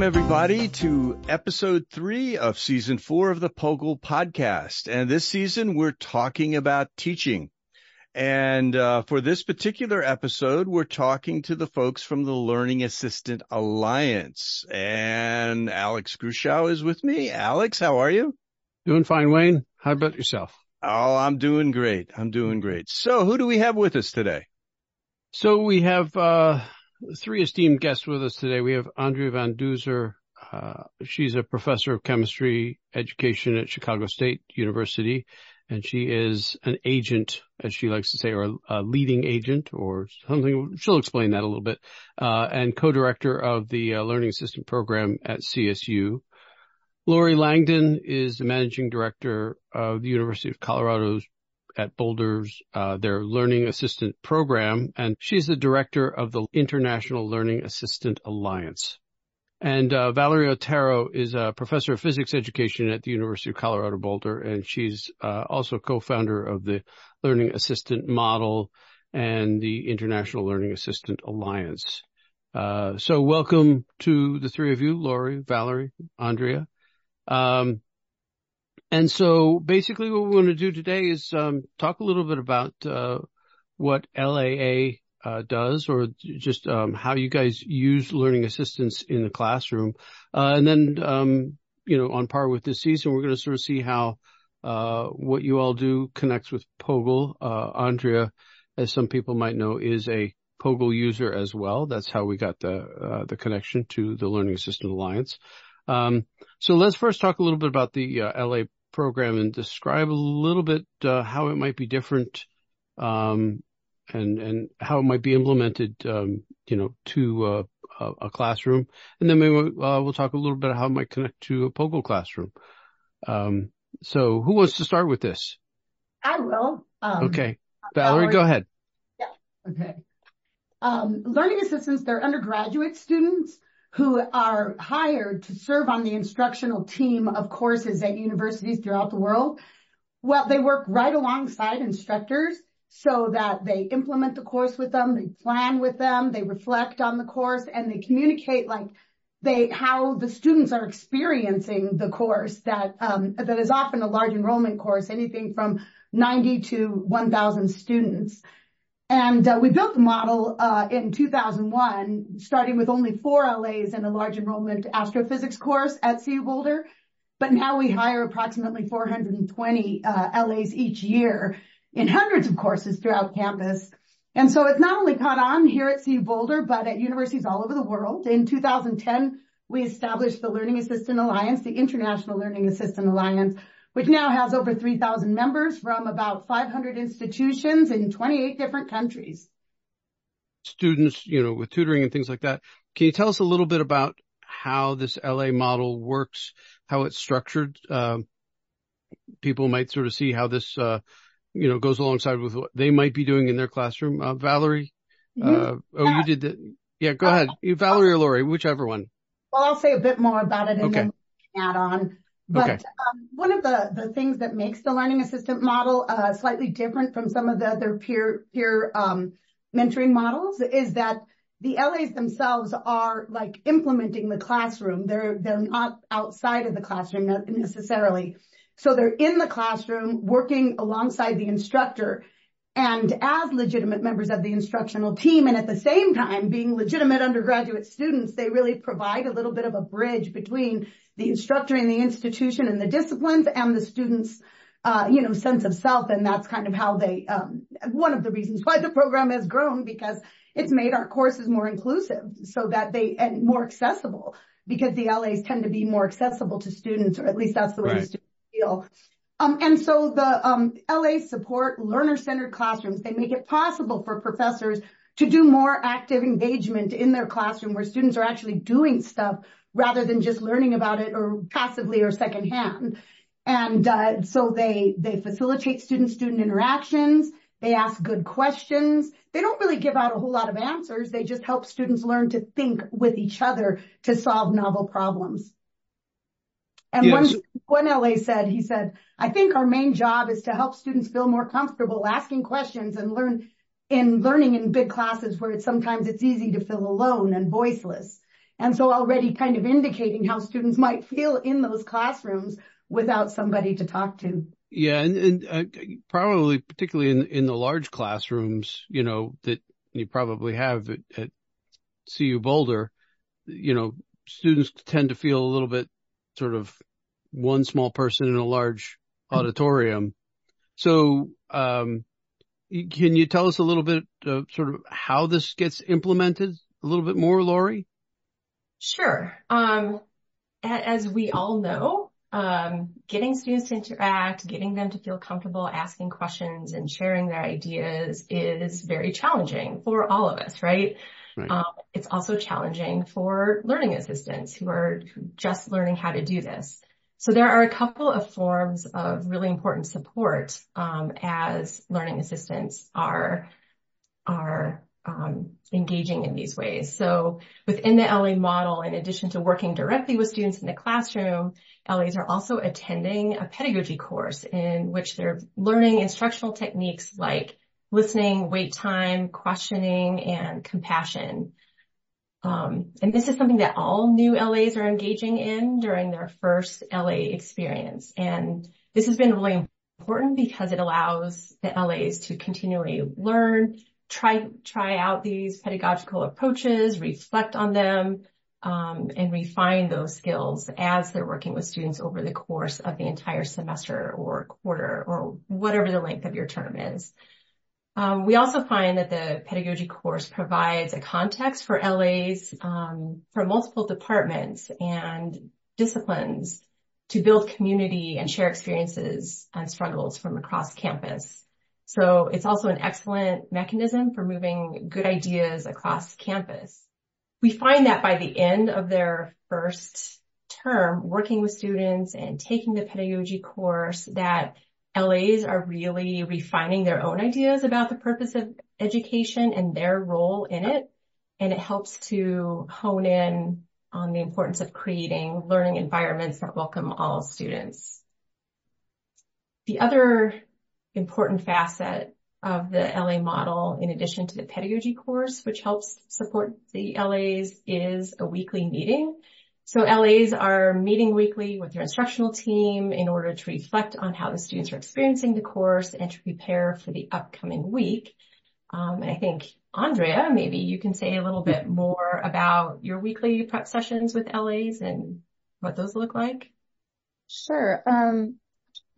Welcome everybody to episode three of season four of the POGIL podcast. And this season we're talking about teaching. And uh, for this particular episode, we're talking to the folks from the Learning Assistant Alliance. And Alex Grushow is with me. Alex, how are you? Doing fine, Wayne. How about yourself? Oh, I'm doing great. I'm doing great. So who do we have with us today? So we have uh, three esteemed guests with us today. We have Andrea Van Duzor. Uh, she's a professor of chemistry education at Chicago State University, and she is an agent, as she likes to say, or a leading agent or something. She'll explain that a little bit, uh, and co-director of the uh, Learning Assistant Program at CSU. Laurie Langdon is the managing director of the University of Colorado's at Boulder's uh, their Learning Assistant program, and she's the director of the International Learning Assistant Alliance. And uh, Valerie Otero is a professor of physics education at the University of Colorado Boulder, and she's uh, also co-founder of the Learning Assistant Model and the International Learning Assistant Alliance. Uh, so welcome to the three of you, Laurie, Valerie, Andrea. Um, and so basically what we want to do today is um, talk a little bit about uh, what LAA uh, does or just um, how you guys use learning assistance in the classroom. Uh, and then, um, you know, on par with this season, we're going to sort of see how uh, what you all do connects with POGIL. Uh, Andrea, as some people might know, is a POGIL user as well. That's how we got the uh, the connection to the Learning Assistant Alliance. Um, so let's first talk a little bit about the LA program and describe a little bit uh, how it might be different um, and and how it might be implemented, um, you know, to uh, a classroom, and then maybe uh, we'll talk a little bit how it might connect to a POGIL classroom. Um, so, who wants to start with this? I will. Um, okay, Valerie, Valerie, go ahead. Yeah. Okay. Um, learning assistants, they're undergraduate students who are hired to serve on the instructional team of courses at universities throughout the world. Well, they work right alongside instructors so that they implement the course with them, they plan with them, they reflect on the course, and they communicate like they how the students are experiencing the course that um, that is often a large enrollment course, anything from 90 to 1,000 students. And uh, we built the model uh, in 2001, starting with only four LAs in a large enrollment astrophysics course at CU Boulder. But now we hire approximately 420 uh, LAs each year in hundreds of courses throughout campus. And so it's not only caught on here at CU Boulder, but at universities all over the world. In 2010, we established the Learning Assistant Alliance, the International Learning Assistant Alliance, which now has over 3,000 members from about 500 institutions in 28 different countries. Students, you know, with tutoring and things like that. Can you tell us a little bit about how this LA model works, how it's structured? Uh, people might sort of see how this, uh, you know, goes alongside with what they might be doing in their classroom. Uh, Valerie, mm-hmm. oh, you did that. Yeah, go ahead. Valerie or Laurie, whichever one. Well, I'll say a bit more about it and then add on. But um, one of the, the things that makes the learning assistant model uh, slightly different from some of the other peer peer um, mentoring models is that the LAs themselves are like implementing the classroom. They're they're not outside of the classroom necessarily. So they're in the classroom working alongside the instructor and as legitimate members of the instructional team and at the same time being legitimate undergraduate students, they really provide a little bit of a bridge between the instructor and the institution and the disciplines and the students' uh, you know, sense of self. And that's kind of how they, um, one of the reasons why the program has grown because it's made our courses more inclusive so that they, and more accessible because the LAs tend to be more accessible to students, or at least that's the way the students feel. Um, and so the um, LA support learner-centered classrooms. They make it possible for professors to do more active engagement in their classroom where students are actually doing stuff rather than just learning about it or passively or secondhand. And uh, so they they facilitate student-student interactions. They ask good questions. They don't really give out a whole lot of answers. They just help students learn to think with each other to solve novel problems. And one LA said, he said, I think our main job is to help students feel more comfortable asking questions and learn in learning in big classes where it's sometimes it's easy to feel alone and voiceless. And so already kind of indicating how students might feel in those classrooms without somebody to talk to. Yeah. And, and uh, probably particularly in, in the large classrooms, you know, that you probably have at CU Boulder, you know, students tend to feel a little bit sort of one small person in a large auditorium. So, um, can you tell us a little bit of sort of how this gets implemented a little bit more, Laurie? Sure. Um, as we all know, um, getting students to interact, getting them to feel comfortable asking questions and sharing their ideas is very challenging for all of us, right? Right. Um, it's also challenging for learning assistants who are just learning how to do this. So there are a couple of forms of really important support um, as learning assistants are are um, engaging in these ways. So within the LA model, in addition to working directly with students in the classroom, LAs are also attending a pedagogy course in which they're learning instructional techniques like listening, wait time, questioning, and compassion. Um, and this is something that all new LAs are engaging in during their first LA experience. And this has been really important because it allows the LAs to continually learn, try, try out these pedagogical approaches, reflect on them, um, and refine those skills as they're working with students over the course of the entire semester or quarter or whatever the length of your term is. Um, we also find that the pedagogy course provides a context for LAs um, from multiple departments and disciplines to build community and share experiences and struggles from across campus. So it's also an excellent mechanism for moving good ideas across campus. We find that by the end of their first term, working with students and taking the pedagogy course, that LAs are really refining their own ideas about the purpose of education and their role in it. And it helps to hone in on the importance of creating learning environments that welcome all students. The other important facet of the LA model, in addition to the pedagogy course, which helps support the LAs, is a weekly meeting so LAs are meeting weekly with their instructional team in order to reflect on how the students are experiencing the course and to prepare for the upcoming week. Um, and I think, Andrea, maybe you can say a little bit more about your weekly prep sessions with LAs and what those look like. Sure. Um,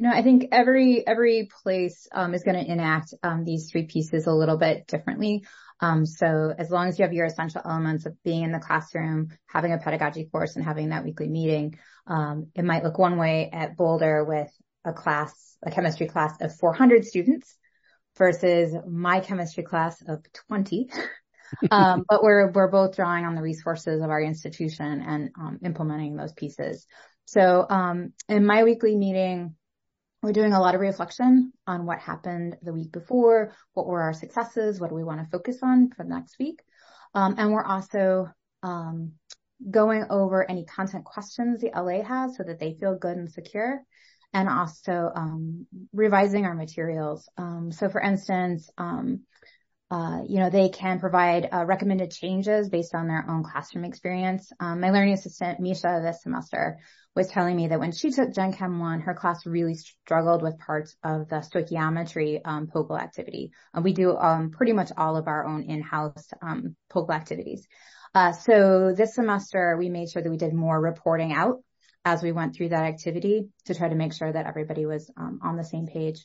no, I think every every place um, is going to enact um, these three pieces a little bit differently. Um, so as long as you have your essential elements of being in the classroom, having a pedagogy course and having that weekly meeting, um, it might look one way at Boulder with a class, a chemistry class of 400 students versus my chemistry class of 20. um, but we're, we're both drawing on the resources of our institution and, um, implementing those pieces. So, um, in my weekly meeting, we're doing a lot of reflection on what happened the week before, what were our successes, what do we want to focus on for the next week. Um, and we're also um, going over any content questions the LA has so that they feel good and secure and also um, revising our materials. Um, so for instance, um, uh, you know, they can provide uh, recommended changes based on their own classroom experience. Um, my learning assistant, Misha, this semester was telling me that when she took Gen Chem 1, her class really struggled with parts of the stoichiometry um, POGIL activity. Uh, we do um, pretty much all of our own in-house um, POGIL activities. Uh, so this semester, we made sure that we did more reporting out as we went through that activity to try to make sure that everybody was um, on the same page.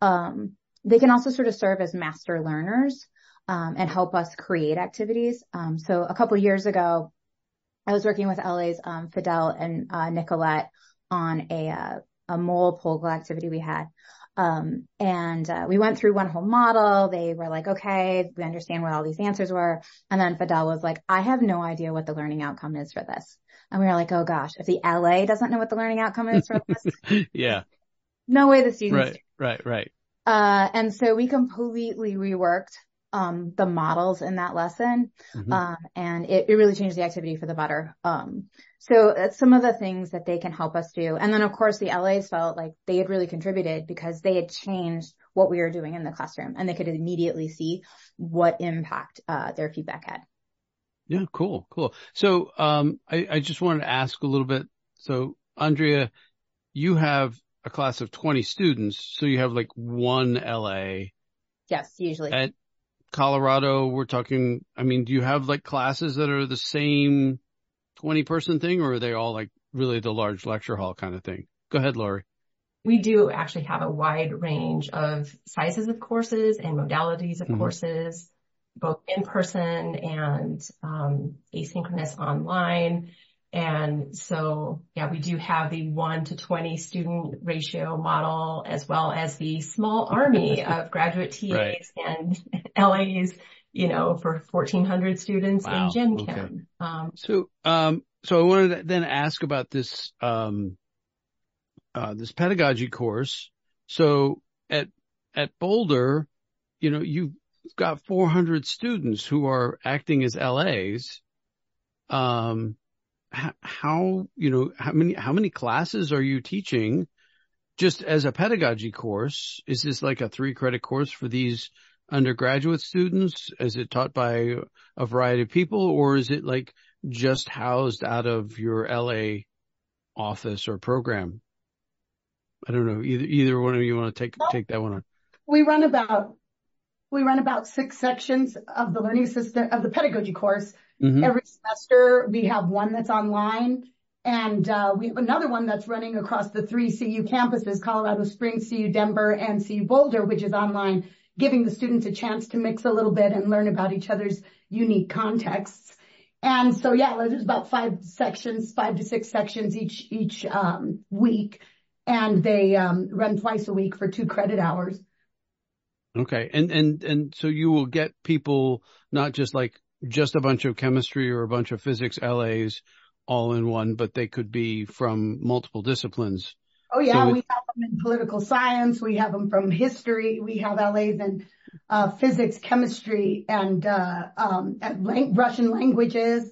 Um, they can also sort of serve as master learners um, and help us create activities. so a couple years ago, I was working with LA's um, Fidel and uh, Nicolette on a uh, a mole POGIL activity we had. Um, and uh, we went through one whole model. They were like, okay, we understand what all these answers were. And then Fidel was like, I have no idea what the learning outcome is for this. And we were like, oh gosh, if the LA doesn't know what the learning outcome is for this, yeah, no way the students. Right, right, right. Uh, and so we completely reworked um, the models in that lesson. Mm-hmm. Um, and it, it, really changed the activity for the better. Um, so that's some of the things that they can help us do. And then of course the LAs felt like they had really contributed because they had changed what we were doing in the classroom and they could immediately see what impact, uh, their feedback had. Yeah, cool, cool. So, um, I, I just wanted to ask a little bit. So, Andrea, you have a class of 20 students, so you have like one LA. Yes, usually. At Colorado, we're talking, I mean, do you have like classes that are the same 20 person thing or are they all like really the large lecture hall kind of thing? Go ahead, Laurie. We do actually have a wide range of sizes of courses and modalities of mm-hmm. courses both in person and um, asynchronous online. And so, yeah, we do have the 1 to 20 student ratio model as well as the small army of graduate TAs right. and LAs, you know, for 1,400 students wow. in Gen Chem. Okay. Um, so, um, so I wanted to then ask about this, um, uh, this pedagogy course. So at, at Boulder, you know, you've got 400 students who are acting as LAs. Um, how, you know, how many, how many classes are you teaching just as a pedagogy course? Is this like a three credit course for these undergraduate students? Is it taught by a variety of people or is it like just housed out of your LA office or program? I don't know. Either, either one of you want to take, take that one on. We run about we run about six sections of the learning system of the pedagogy course. Mm-hmm. Every semester we have one that's online and uh, we have another one that's running across the three CU campuses, Colorado Springs, CU Denver, and CU Boulder, which is online, giving the students a chance to mix a little bit and learn about each other's unique contexts. And so, yeah, there's about five sections, five to six sections each each um, week, and they um, run twice a week for two credit hours. Okay. And, and, and so you will get people not just like just a bunch of chemistry or a bunch of physics LAs all in one, but they could be from multiple disciplines. Oh yeah. We have them in political science. We have them from history. We have LAs in uh, physics, chemistry and, uh, um, lang- Russian languages.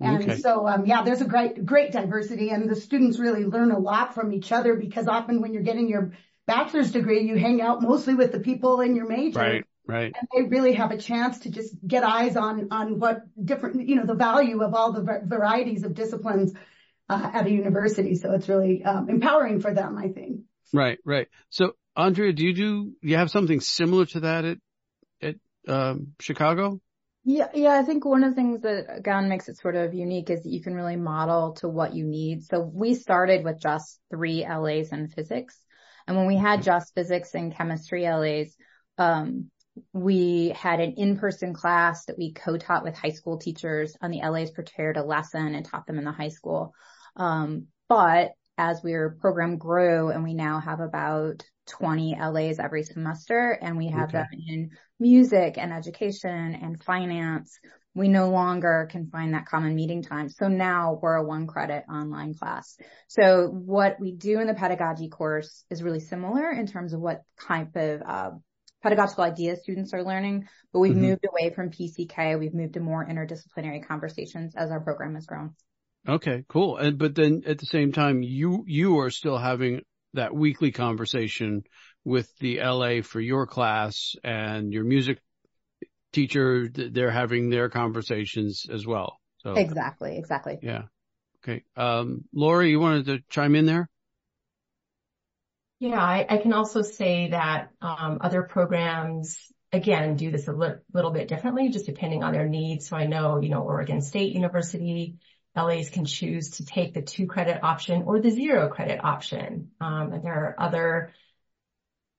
And okay. so, um, yeah, there's a great, great diversity and the students really learn a lot from each other because often when you're getting your bachelor's degree, you hang out mostly with the people in your major. Right. Right. And they really have a chance to just get eyes on, on what different, you know, the value of all the varieties of disciplines uh, at a university. So it's really um, empowering for them, I think. Right. Right. So Andrea, do you do, you have something similar to that at, at, um, Chicago? Yeah, yeah. I think one of the things that again makes it sort of unique is that you can really model to what you need. So we started with just three LAs in physics. And when we had just physics and chemistry LAs, um, we had an in-person class that we co-taught with high school teachers and the LAs prepared a lesson and taught them in the high school. Um, but as our program grew and we now have about 20 LAs every semester and we have okay. them in music and education and finance we no longer can find that common meeting time. So now we're a one credit online class. So what we do in the pedagogy course is really similar in terms of what type of uh, pedagogical ideas students are learning, but we've mm-hmm. moved away from PCK. We've moved to more interdisciplinary conversations as our program has grown. Okay, cool. And but then at the same time, you you are still having that weekly conversation with the LA for your class and your music teacher, they're having their conversations as well. So exactly, exactly. Yeah. Okay. Um, Laurie, you wanted to chime in there? Yeah, I, I can also say that um, other programs again do this a li- little bit differently, just depending on their needs. So I know, you know, Oregon State University, LAs can choose to take the two credit option or the zero credit option. Um, and there are other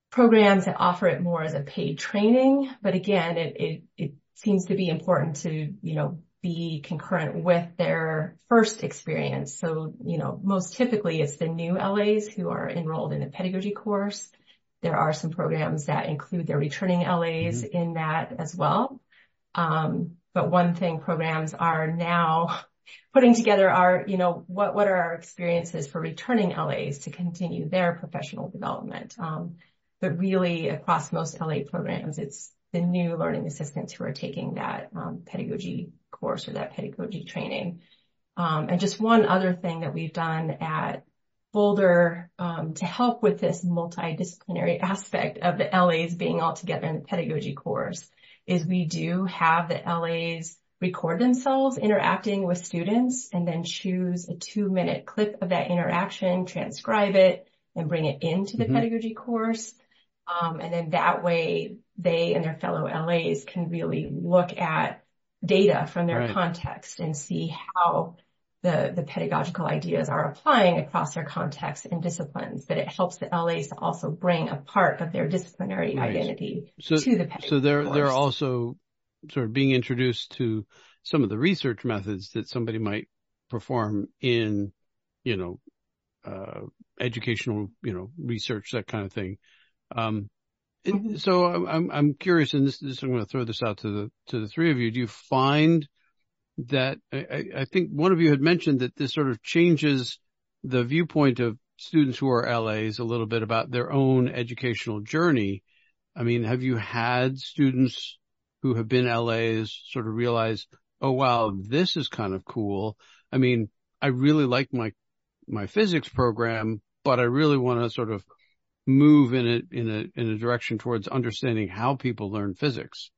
programs that offer it more as a paid training. But again, it, it, it seems to be important to, you know, be concurrent with their first experience. So, you know, most typically it's the new LAs who are enrolled in the pedagogy course. There are some programs that include their returning LAs mm-hmm. in that as well. Um, but one thing programs are now putting together are, you know, what, what are our experiences for returning LAs to continue their professional development? Um, but really across most LA programs, it's the new learning assistants who are taking that um, pedagogy course or that pedagogy training. Um, and just one other thing that we've done at Boulder um, to help with this multidisciplinary aspect of the LAs being all together in the pedagogy course is we do have the LAs record themselves interacting with students and then choose a two minute clip of that interaction, transcribe it and bring it into the mm-hmm. pedagogy course. Um, and then that way they and their fellow LAs can really look at data from their context and see how the, the pedagogical ideas are applying across their context and disciplines, but it helps the LAs to also bring a part of their disciplinary identity to the pedagogy So they're, they're also sort of being introduced to some of the research methods that somebody might perform in, you know, uh, educational, you know, research, that kind of thing. Mm-hmm. so I'm, I'm curious, and this, this, I'm going to throw this out to the, to the three of you. Do you find that I, I think one of you had mentioned that this sort of changes the viewpoint of students who are LAs a little bit about their own educational journey. I mean, have you had students who have been LAs sort of realize, oh wow, this is kind of cool. I mean, I really like my my physics program, but I really want to sort of move in a in a in a direction towards understanding how people learn physics.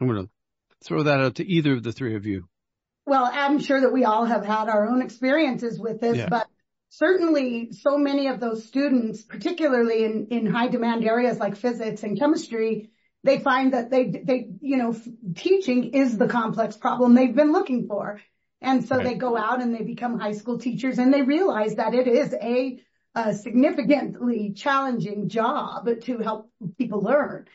I'm going to throw that out to either of the three of you. Well, I'm sure that we all have had our own experiences with this, but certainly so many of those students, particularly in, in high demand areas like physics and chemistry, they find that they, they, you know, teaching is the complex problem they've been looking for. And so they go out and they become high school teachers and they realize that it is a, a significantly challenging job to help people learn.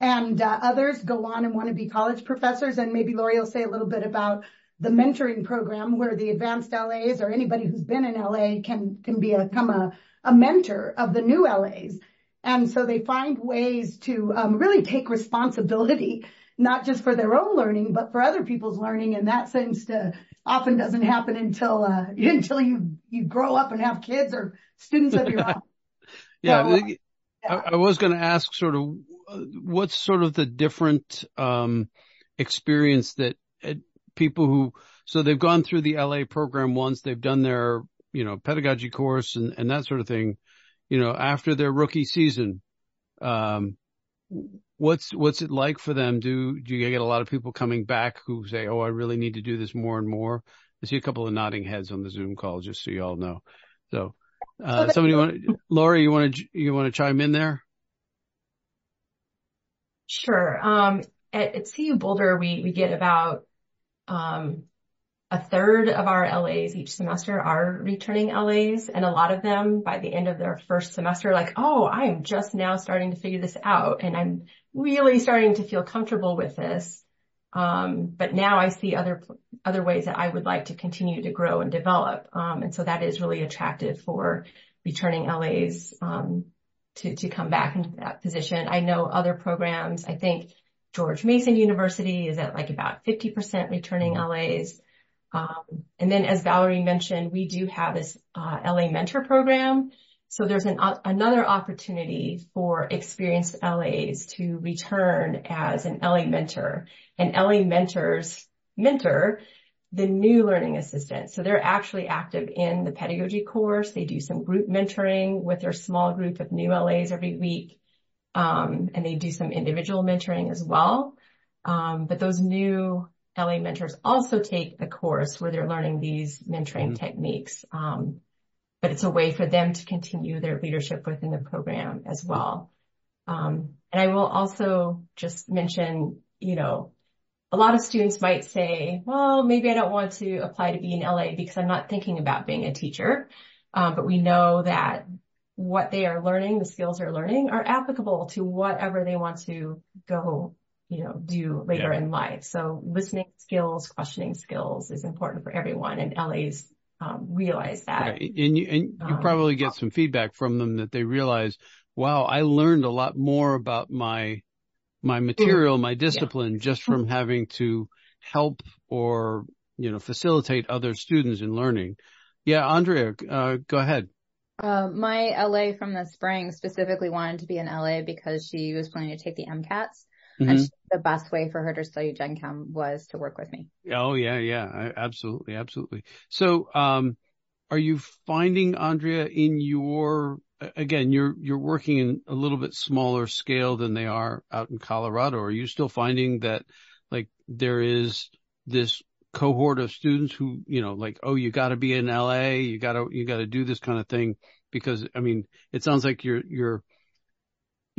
And uh, others go on and want to be college professors. And maybe Laurie will say a little bit about the mentoring program where the advanced LAs or anybody who's been in LA can, can become a, a mentor of the new LAs. And so they find ways to um, really take responsibility, not just for their own learning, but for other people's learning. And that seems to often doesn't happen until, uh, until you, you grow up and have kids or students of your own. yeah. I, was going to ask sort of what's sort of the different, um, experience that people who, so they've gone through the LA program once, they've done their, you know, pedagogy course and, and that sort of thing, you know, after their rookie season, um, what's, what's it like for them? Do, do you get a lot of people coming back who say, Oh, I really need to do this more and more? I see a couple of nodding heads on the Zoom call, just so you all know. So, uh, somebody want, Laurie, you want to, you want to chime in there? Sure. Um, at, at CU Boulder, we, we get about um, a third of our LAs each semester are returning LAs, and a lot of them by the end of their first semester, like, oh, I am just now starting to figure this out, and I'm really starting to feel comfortable with this. Um, but now I see other other ways that I would like to continue to grow and develop, um, and so that is really attractive for returning LAs um, to to come back into that position. I know other programs. I think George Mason University is at like about 50% returning mm-hmm. LAs. Um, and then as Valerie mentioned, we do have this uh, LA mentor program. So there's an, another opportunity for experienced LAs to return as an LA mentor and LA mentors mentor the new learning assistant. So they're actually active in the pedagogy course. They do some group mentoring with their small group of new LAs every week. Um, and they do some individual mentoring as well. Um, but those new LA mentors also take a course where they're learning these mentoring mm-hmm. techniques. Um, but it's a way for them to continue their leadership within the program as well. Um, and I will also just mention, you know, a lot of students might say, well, maybe I don't want to apply to be in LA because I'm not thinking about being a teacher. Um, but we know that what they are learning, the skills they're learning are applicable to whatever they want to go, you know, do later yeah. in life. So listening skills, questioning skills is important for everyone and LA's um, realize that. Right. And you, and you um, probably get some feedback from them that they realize, wow, I learned a lot more about my, my material, mm-hmm. my discipline yeah. just from having to help or, you know, facilitate other students in learning. Yeah, Andrea, uh, go ahead. Uh, my LA from the spring specifically wanted to be in LA because she was planning to take the MCATs. Mm-hmm. And she, the best way for her to study Gen Chem was to work with me. Oh yeah, yeah, absolutely, absolutely. So, um, are you finding Andrea in your, again, you're, you're working in a little bit smaller scale than they are out in Colorado. Are you still finding that like there is this cohort of students who, you know, like, oh, you got to be in LA, you got to, you got to do this kind of thing because, I mean, it sounds like your, your,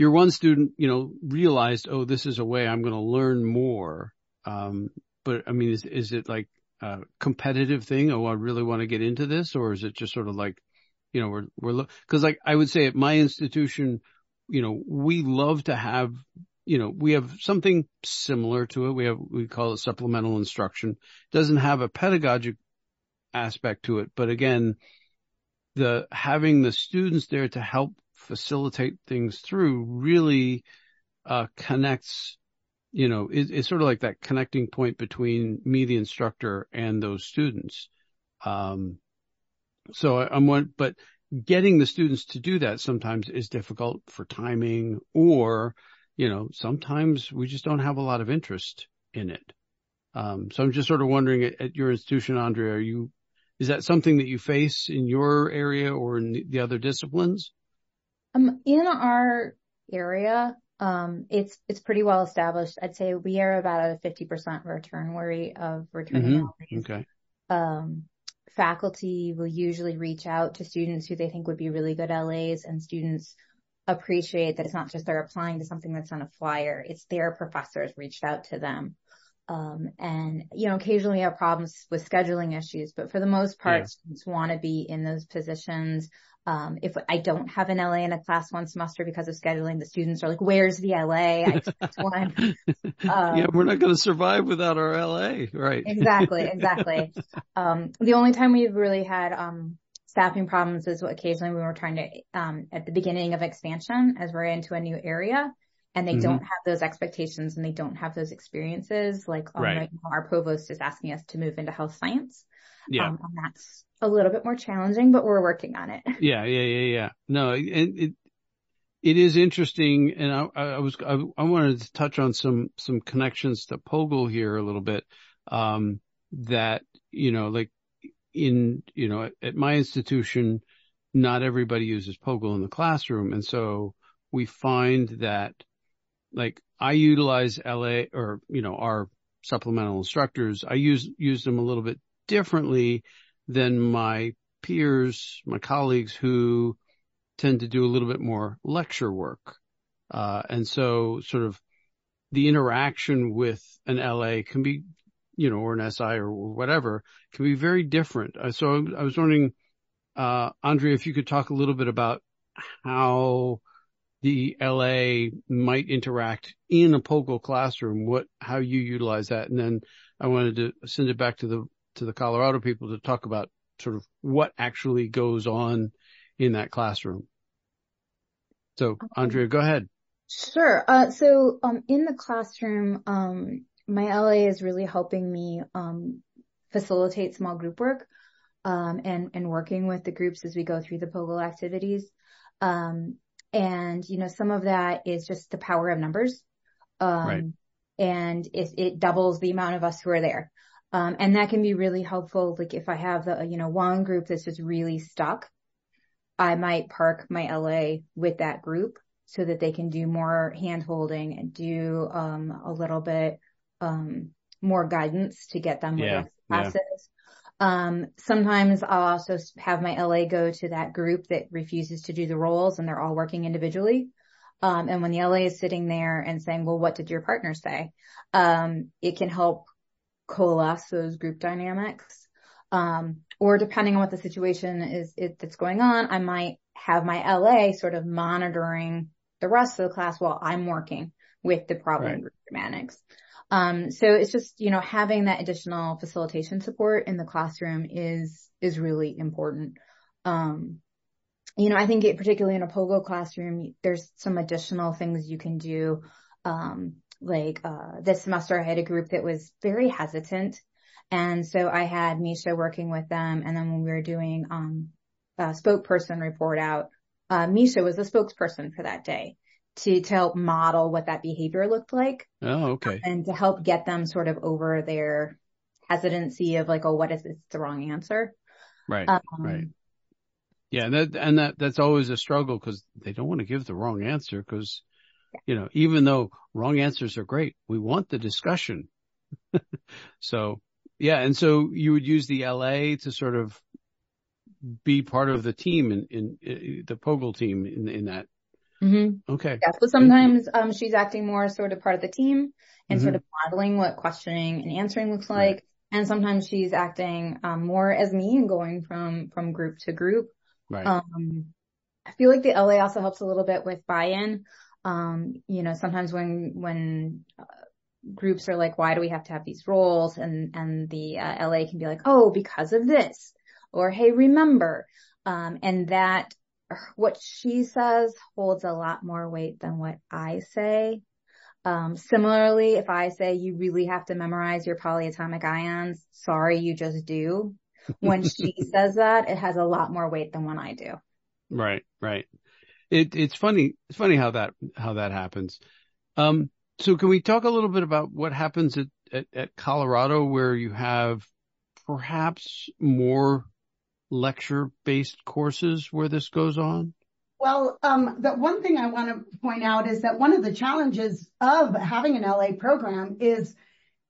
your one student, you know, realized, oh, this is a way I'm going to learn more. Um, but I mean, is, is it like a competitive thing? Oh, I really want to get into this or is it just sort of like, you know, we're, we're, cause like I would say at my institution, you know, we love to have you know, we have something similar to it. We have, we call it supplemental instruction. It doesn't have a pedagogic aspect to it, but again, the having the students there to help facilitate things through really uh, connects. You know, it, it's sort of like that connecting point between me, the instructor, and those students. Um, so I'm one, but getting the students to do that sometimes is difficult for timing or you know, sometimes we just don't have a lot of interest in it. Um, so I'm just sort of wondering at, your institution, Andrea, are you, is that something that you face in your area or in the other disciplines? Um, in our area, um, it's, it's pretty well established. I'd say we are about a 50% return rate of returning mm-hmm. Okay. Um, faculty will usually reach out to students who they think would be really good LAs and students appreciate that it's not just they're applying to something that's on a flyer. It's their professors reached out to them. Um, and, you know, occasionally we have problems with scheduling issues, but for the most part, yeah. students want to be in those positions. Um, if I don't have an LA in a class one semester because of scheduling, the students are like, where's the LA? I one. Um, yeah, we're not going to survive without our LA. Right. Exactly. Exactly. um, the only time we've really had, um, staffing problems is what occasionally we were trying to, um, at the beginning of expansion as we're into a new area and they mm-hmm. don't have those expectations and they don't have those experiences. Like um, right. right. now, our provost is asking us to move into health science. Yeah. Um, and that's a little bit more challenging, but we're working on it. Yeah. Yeah. Yeah. Yeah. No, it, it, it is interesting. And I, I was, I, I, wanted to touch on some, some connections to POGIL here a little bit. Um, that, you know, like in, you know, at, at my institution, not everybody uses POGIL in the classroom. And so we find that like I utilize LA or, you know, our supplemental instructors. I use, use them a little bit differently than my peers, my colleagues who tend to do a little bit more lecture work. Uh, and so sort of the interaction with an LA can be you know, or an SI or whatever can be very different. Uh, so I was wondering, uh, Andrea, if you could talk a little bit about how the LA might interact in a POGIL classroom, what, how you utilize that. And then I wanted to send it back to the, to the Colorado people to talk about sort of what actually goes on in that classroom. So Andrea, go ahead. Sure. Uh, so, um, in the classroom, um, my LA is really helping me um, facilitate small group work um, and and working with the groups as we go through the POGIL activities. Um, and you know, some of that is just the power of numbers, um, right. and it, it doubles the amount of us who are there. Um, and that can be really helpful. Like if I have the you know one group that's just really stuck, I might park my LA with that group so that they can do more hand holding and do um, a little bit um, more guidance to get them yeah, with classes. Yeah. Um, sometimes I'll also have my LA go to that group that refuses to do the roles and they're all working individually. Um, and when the LA is sitting there and saying, well, what did your partner say? Um, it can help coalesce those group dynamics. Um, or depending on what the situation is it, that's going on, I might have my LA sort of monitoring the rest of the class while I'm working with the problem right. group dynamics. Um, so it's just, you know, having that additional facilitation support in the classroom is, is really important. Um, you know, I think it, particularly in a POGIL classroom, there's some additional things you can do. Um, like, uh, this semester I had a group that was very hesitant. And so I had Misha working with them. And then when we were doing, um, a spokesperson report out, uh, Misha was the spokesperson for that day to, to help model what that behavior looked like. Oh, okay. And to help get them sort of over their hesitancy of like, oh, what if it's the wrong answer? Right. Um, right. Yeah. And that, and that, that's always a struggle because they don't want to give the wrong answer because, yeah. you know, even though wrong answers are great, we want the discussion. so yeah. And so you would use the LA to sort of be part of the team in, in, in the POGIL team in, in that. Mm-hmm. Okay. Yeah. So sometimes, um, she's acting more sort of part of the team and mm-hmm. sort of modeling what questioning and answering looks like. Right. And sometimes she's acting, um, more as me and going from, from group to group. Right. Um, I feel like the LA also helps a little bit with buy-in. Um, you know, sometimes when, when, uh, groups are like, why do we have to have these roles? And, and the uh, LA can be like, oh, because of this or, hey, remember, um, and that what she says holds a lot more weight than what I say. Um, similarly, if I say you really have to memorize your polyatomic ions, sorry, you just do. When she says that, it has a lot more weight than when I do. Right, right. It, it's funny. It's funny how that, how that happens. Um, so can we talk a little bit about what happens at, at, at Colorado where you have perhaps more lecture based courses where this goes on? Well, um, the one thing I want to point out is that one of the challenges of having an LA program is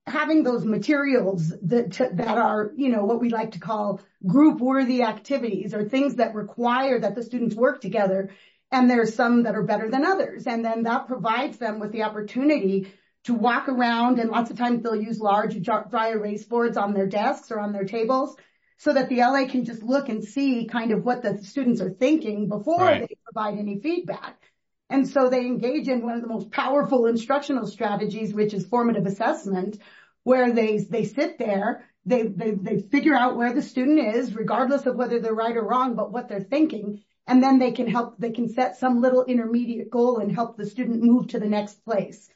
having those materials that that are, you know, what we like to call group worthy activities or things that require that the students work together. And there's some that are better than others. And then that provides them with the opportunity to walk around and lots of times they'll use large dry erase boards on their desks or on their tables so that the LA can just look and see kind of what the students are thinking before they provide any feedback. And so they engage in one of the most powerful instructional strategies, which is formative assessment, where they, they sit there, they, they, they figure out where the student is, regardless of whether they're right or wrong, but what they're thinking. And then they can help, they can set some little intermediate goal and help the student move to the next place.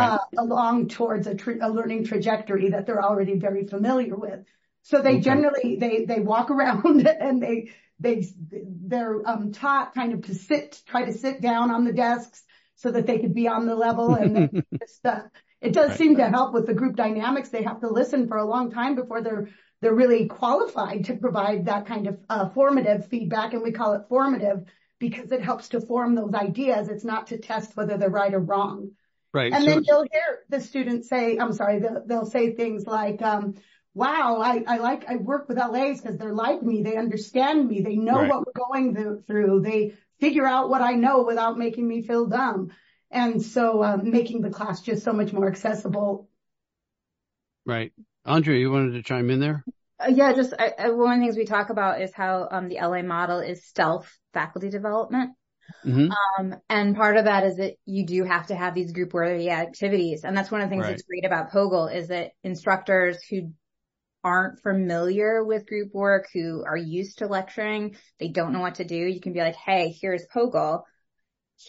Uh, along towards a learning trajectory that they're already very familiar with. So they generally, they, they walk around and they, they, they're, um, taught kind of to sit, try to sit down on the desks so that they could be on the level and it does seem to help with the group dynamics. They have to listen for a long time before they're, they're really qualified to provide that kind of, uh, formative feedback. And we call it formative because it helps to form those ideas. It's not to test whether they're right or wrong. Right. And then you'll hear the students say, I'm sorry, they'll, they'll say things like, um, wow, I, I like, I work with LAs because they're like me. They understand me. They know right. what we're going through. They figure out what I know without making me feel dumb. And so, um, making the class just so much more accessible. Right. Andrea, you wanted to chime in there? Uh, yeah, just I, I, one of the things we talk about is how um, the LA model is stealth faculty development. Mm-hmm. Um, and part of that is that you do have to have these group worthy activities. And that's one of the things right. that's great about POGIL is that instructors who aren't familiar with group work, who are used to lecturing, they don't know what to do. You can be like, Hey, here's POGIL.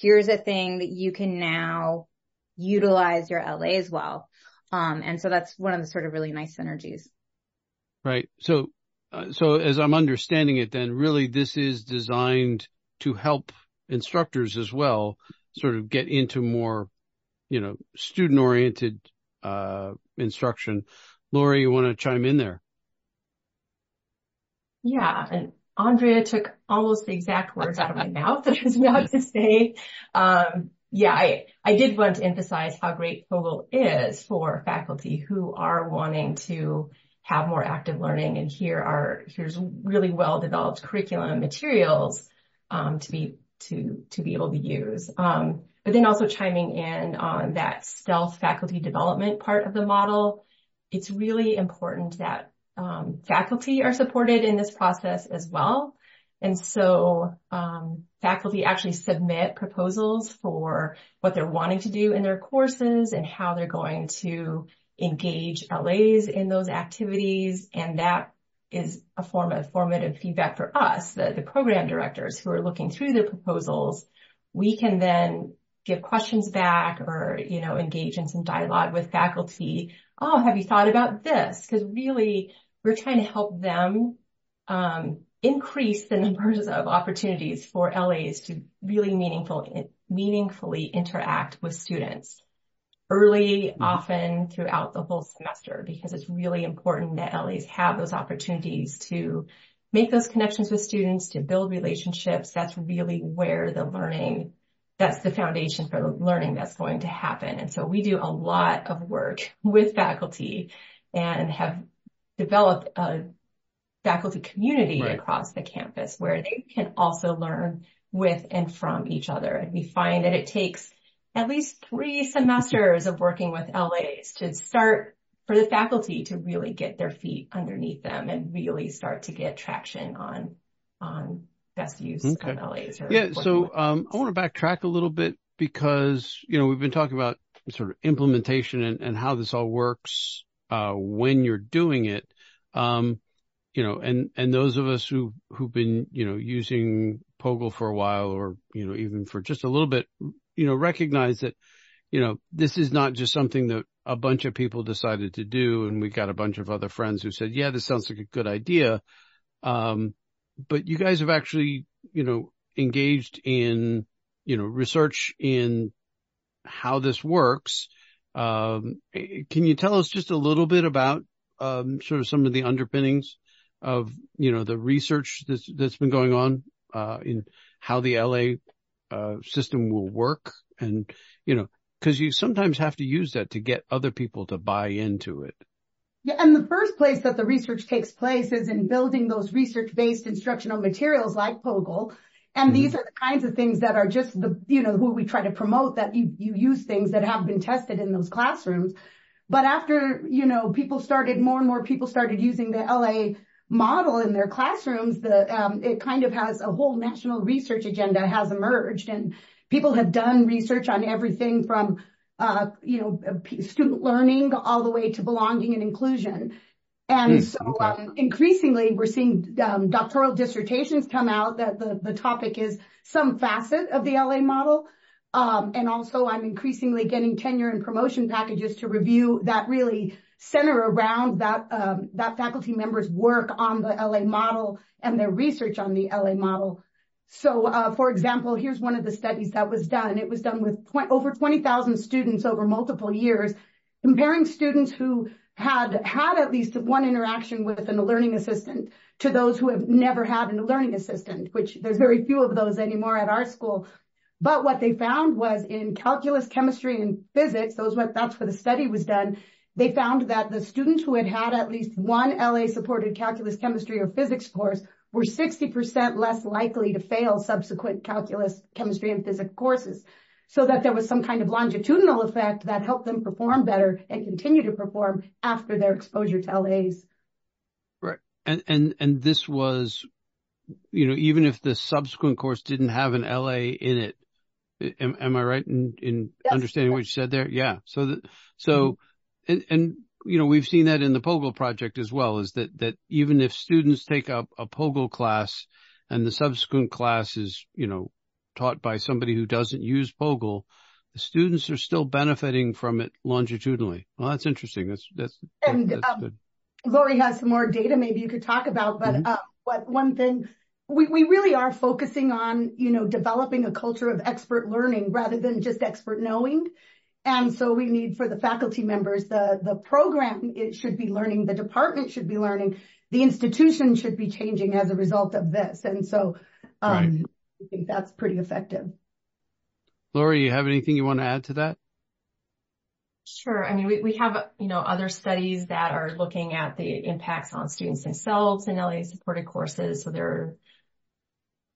Here's a thing that you can now utilize your LA as well. Um, and so that's one of the sort of really nice synergies. Right. So, uh, so as I'm understanding it, then really this is designed to help instructors as well sort of get into more, you know, student oriented, uh, instruction Laurie, you want to chime in there? Yeah. And Andrea took almost the exact words out of my mouth that I was about to say. Um, yeah, I, I did want to emphasize how great POGIL is for faculty who are wanting to have more active learning and here are, here's really well developed curriculum materials, um, to be, to, to be able to use. Um, but then also chiming in on that stealth faculty development part of the model it's really important that um, faculty are supported in this process as well. And so um, faculty actually submit proposals for what they're wanting to do in their courses and how they're going to engage LAs in those activities. And that is a form of formative feedback for us, the, the program directors who are looking through the proposals. We can then give questions back or, you know, engage in some dialogue with faculty. Oh, have you thought about this? Because really, we're trying to help them um, increase the numbers of opportunities for LAs to really meaningful, meaningfully interact with students early, mm-hmm. often throughout the whole semester, because it's really important that LAs have those opportunities to make those connections with students, to build relationships. That's really where the learning that's the foundation for the learning that's going to happen. And so we do a lot of work with faculty and have developed a faculty community right. across the campus where they can also learn with and from each other. And we find that it takes at least three semesters of working with LAs to start for the faculty to really get their feet underneath them and really start to get traction on on best use okay. of LAs. Yeah. So um, I want to backtrack a little bit because you know we've been talking about sort of implementation and, and how this all works uh, when you're doing it. Um, you know, and and those of us who who've been you know using POGIL for a while, or you know even for just a little bit, you know, recognize that you know this is not just something that a bunch of people decided to do, and we got a bunch of other friends who said, yeah, this sounds like a good idea. Um, but you guys have actually, you know, engaged in, you know, research in how this works. Um, can you tell us just a little bit about, um, sort of some of the underpinnings of, you know, the research that's, that's been going on, uh, in how the LA, uh, system will work and, you know, cause you sometimes have to use that to get other people to buy into it. Yeah, and the first place that the research takes place is in building those research-based instructional materials like POGIL. And mm-hmm. these are the kinds of things that are just the, you know, who we try to promote that you, you use things that have been tested in those classrooms. But after, you know, people started, more and more people started using the LA model in their classrooms, the, um, it kind of has a whole national research agenda has emerged and people have done research on everything from you know, student learning all the way to belonging and inclusion. And hmm, so um, increasingly, we're seeing um, doctoral dissertations come out that the topic is some facet of the LA model. Um, and also, I'm increasingly getting tenure and promotion packages to review that really center around that faculty member's work on the LA model and their research on the LA model. So, uh, for example, here's one of the studies that was done. It was done with over 20,000 students over multiple years, comparing students who had had at least one interaction with a learning assistant to those who have never had a learning assistant, which there's very few of those anymore at our school. But what they found was in calculus, chemistry, and physics, those that's where the study was done, they found that the students who had had at least one LA-supported calculus, chemistry, or physics course were 60% less likely to fail subsequent calculus, chemistry, and physics courses. So that there was some kind of longitudinal effect that helped them perform better and continue to perform after their exposure to LAs. Right. And, and, and this was, you know, even if the subsequent course didn't have an LA in it, am, am I right in, in understanding what you said there? Yeah. So, mm-hmm. and, and you know, we've seen that in the POGIL project as well, is that, that even if students take up a POGIL class and the subsequent class is, you know, taught by somebody who doesn't use POGIL, the students are still benefiting from it longitudinally. Well, that's interesting. That's, that's, and, that's um, good. Laurie has some more data maybe you could talk about, but, mm-hmm. uh, what one thing we, we really are focusing on, you know, developing a culture of expert learning rather than just expert knowing. And so we need for the faculty members, the, the program, it should be learning, the department should be learning, the institution should be changing as a result of this. And so, um, right. I think that's pretty effective. Laurie, you have anything you want to add to that? Sure. I mean, we, we have, you know, other studies that are looking at the impacts on students themselves in LA supported courses. So there are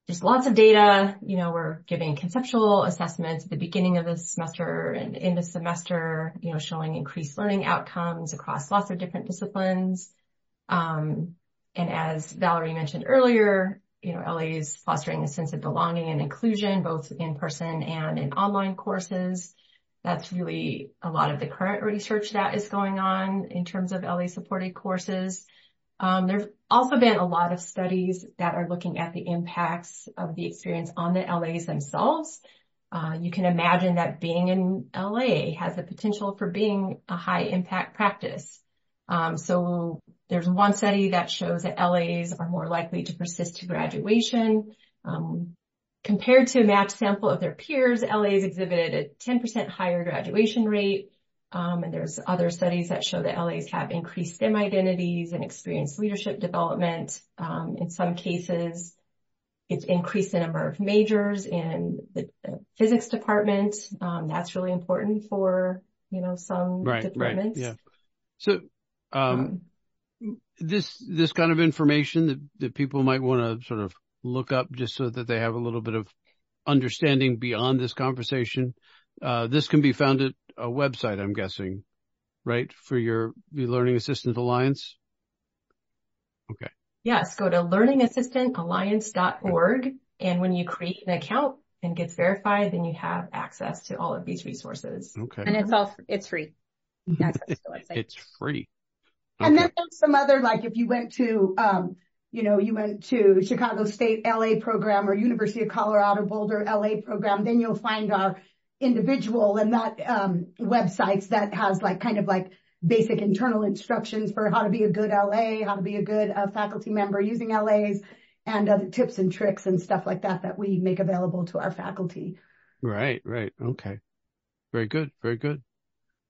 there's lots of data. You know, we're giving conceptual assessments at the beginning of the semester and in the semester, you know, showing increased learning outcomes across lots of different disciplines. Um, and as Valerie mentioned earlier, you know, LA is fostering a sense of belonging and inclusion, both in person and in online courses. That's really a lot of the current research that is going on in terms of LA supported courses. Um, there's also been a lot of studies that are looking at the impacts of the experience on the LAs themselves. Uh, you can imagine that being in LA has the potential for being a high impact practice. Um, so there's one study that shows that LAs are more likely to persist to graduation. Um, compared to a matched sample of their peers, LAs exhibited a 10% higher graduation rate and there's other studies that show that LAs have increased STEM identities and experienced leadership development. Um, in some cases, it's increased the number of majors in the physics department. Um, that's really important for, you know, some departments. Right, yeah. So, um, um, this, this kind of information that people might want to sort of look up just so that they have a little bit of understanding beyond this conversation. Uh, this can be found at a website, I'm guessing, right? For your, your Learning Assistant Alliance? Okay. Yes, go to learningassistantalliance.org. And when you create an account and gets verified, then you have access to all of these resources. Okay. And it's all, it's free. Access to. It's free. Okay. And then there's some other, like if you went to, um, you know, you went to Chicago State LA program or University of Colorado Boulder LA program, then you'll find our individual and that um, websites that has like kind of like basic internal instructions for how to be a good LA, how to be a good uh, faculty member using LAs and other tips and tricks and stuff like that that we make available to our faculty. Right, right. Okay. Very good. Very good.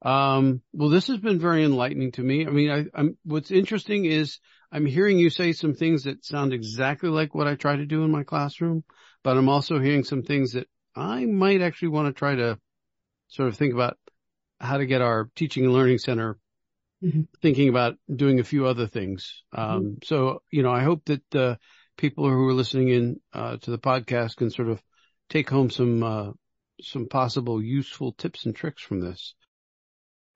Um, well, this has been very enlightening to me. I mean, I, I'm, what's interesting is I'm hearing you say some things that sound exactly like what I try to do in my classroom, but I'm also hearing some things that I might actually want to try to sort of think about how to get our teaching and learning center mm-hmm. thinking about doing a few other things. Um, mm-hmm. so, you know, I hope that, uh, people who are listening in, uh, to the podcast can sort of take home some, uh, some possible useful tips and tricks from this.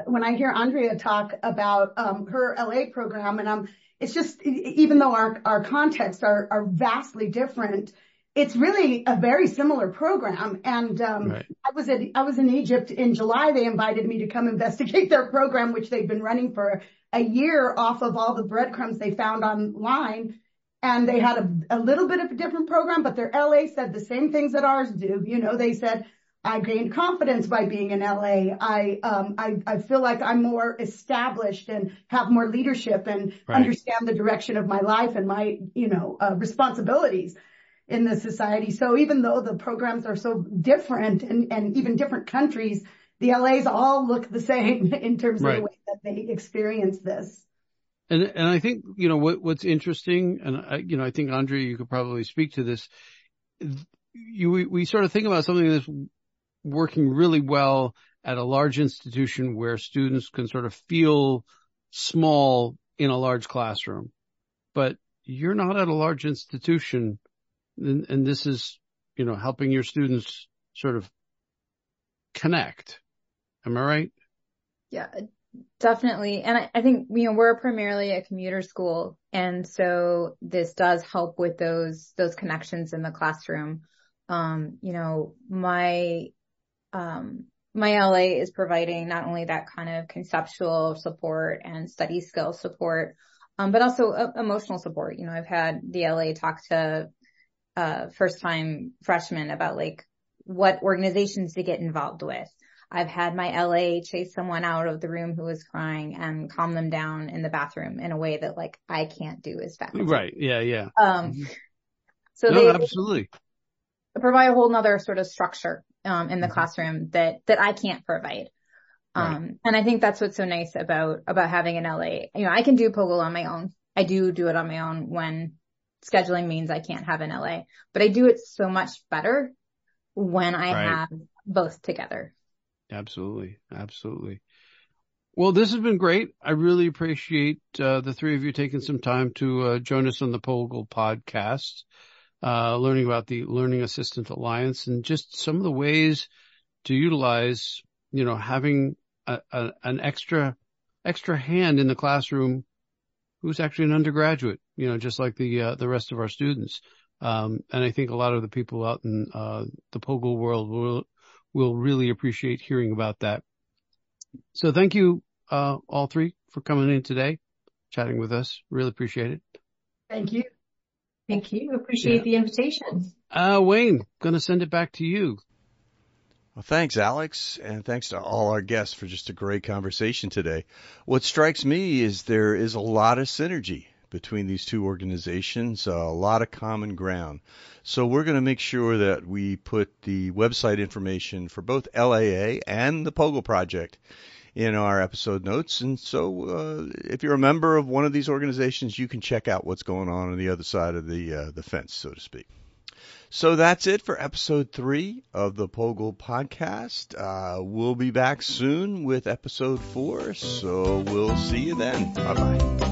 When I hear Andrea talk about, um, her LA program and I'm, it's just, even though our, our contexts are, are vastly different, it's really a very similar program. And um. I was at, I was in Egypt in July. They invited me to come investigate their program, which they've been running for a year off of all the breadcrumbs they found online. And they had a, a little bit of a different program, but their LA said the same things that ours do. You know, they said, I gained confidence by being in LA. I, um, I, I feel like I'm more established and have more leadership and understand the direction of my life and my, you know, uh, responsibilities in the society. So even though the programs are so different and, and even different countries, the LAs all look the same in terms of the way that they experience this. And and I think you know what's interesting, and I, you know I think Andrea, you could probably speak to this. You we, we sort of think about something that's working really well at a large institution where students can sort of feel small in a large classroom, but you're not at a large institution and, this is, you know, helping your students sort of connect. Am I right? Yeah, definitely. And I, I, think, you know, we're primarily a commuter school. And so this does help with those, those connections in the classroom. Um, you know, my, um, my LA is providing not only that kind of conceptual support and study skill support, um, but also uh, emotional support. You know, I've had the LA talk to uh, first time freshmen about like what organizations to get involved with. I've had my LA chase someone out of the room who was crying and calm them down in the bathroom in a way that like I can't do as fast. Right. Yeah. Yeah. Um, mm-hmm. so no, they absolutely provide a whole nother sort of structure, um, in the mm-hmm. classroom that, that I can't provide. Um, right. and I think that's what's so nice about, about having an LA. You know, I can do POGIL on my own. I do do it on my own when scheduling means I can't have in LA, but I do it so much better when I right. have both together. Absolutely. Absolutely. Well, this has been great. I really appreciate uh, the three of you taking some time to uh, join us on the POGIL podcast, uh, learning about the Learning Assistant Alliance and just some of the ways to utilize, you know, having a, a, an extra extra hand in the classroom who's actually an undergraduate, you know, just like the, uh, the rest of our students. Um, and I think a lot of the people out in, uh, the POGIL world will, will really appreciate hearing about that. So thank you, uh, all three for coming in today, chatting with us. Really appreciate it. Thank you. Thank you. Appreciate yeah. the invitation. Uh, Wayne, gonna send it back to you. Well, thanks, Alex, and thanks to all our guests for just a great conversation today. What strikes me is there is a lot of synergy between these two organizations, a lot of common ground. So we're going to make sure that we put the website information for both LAA and the POGIL project in our episode notes. And so uh, if you're a member of one of these organizations, you can check out what's going on on the other side of the uh, the fence, so to speak. So that's it for episode three of the POGIL podcast. Uh, we'll be back soon with episode four. So we'll see you then. Bye bye.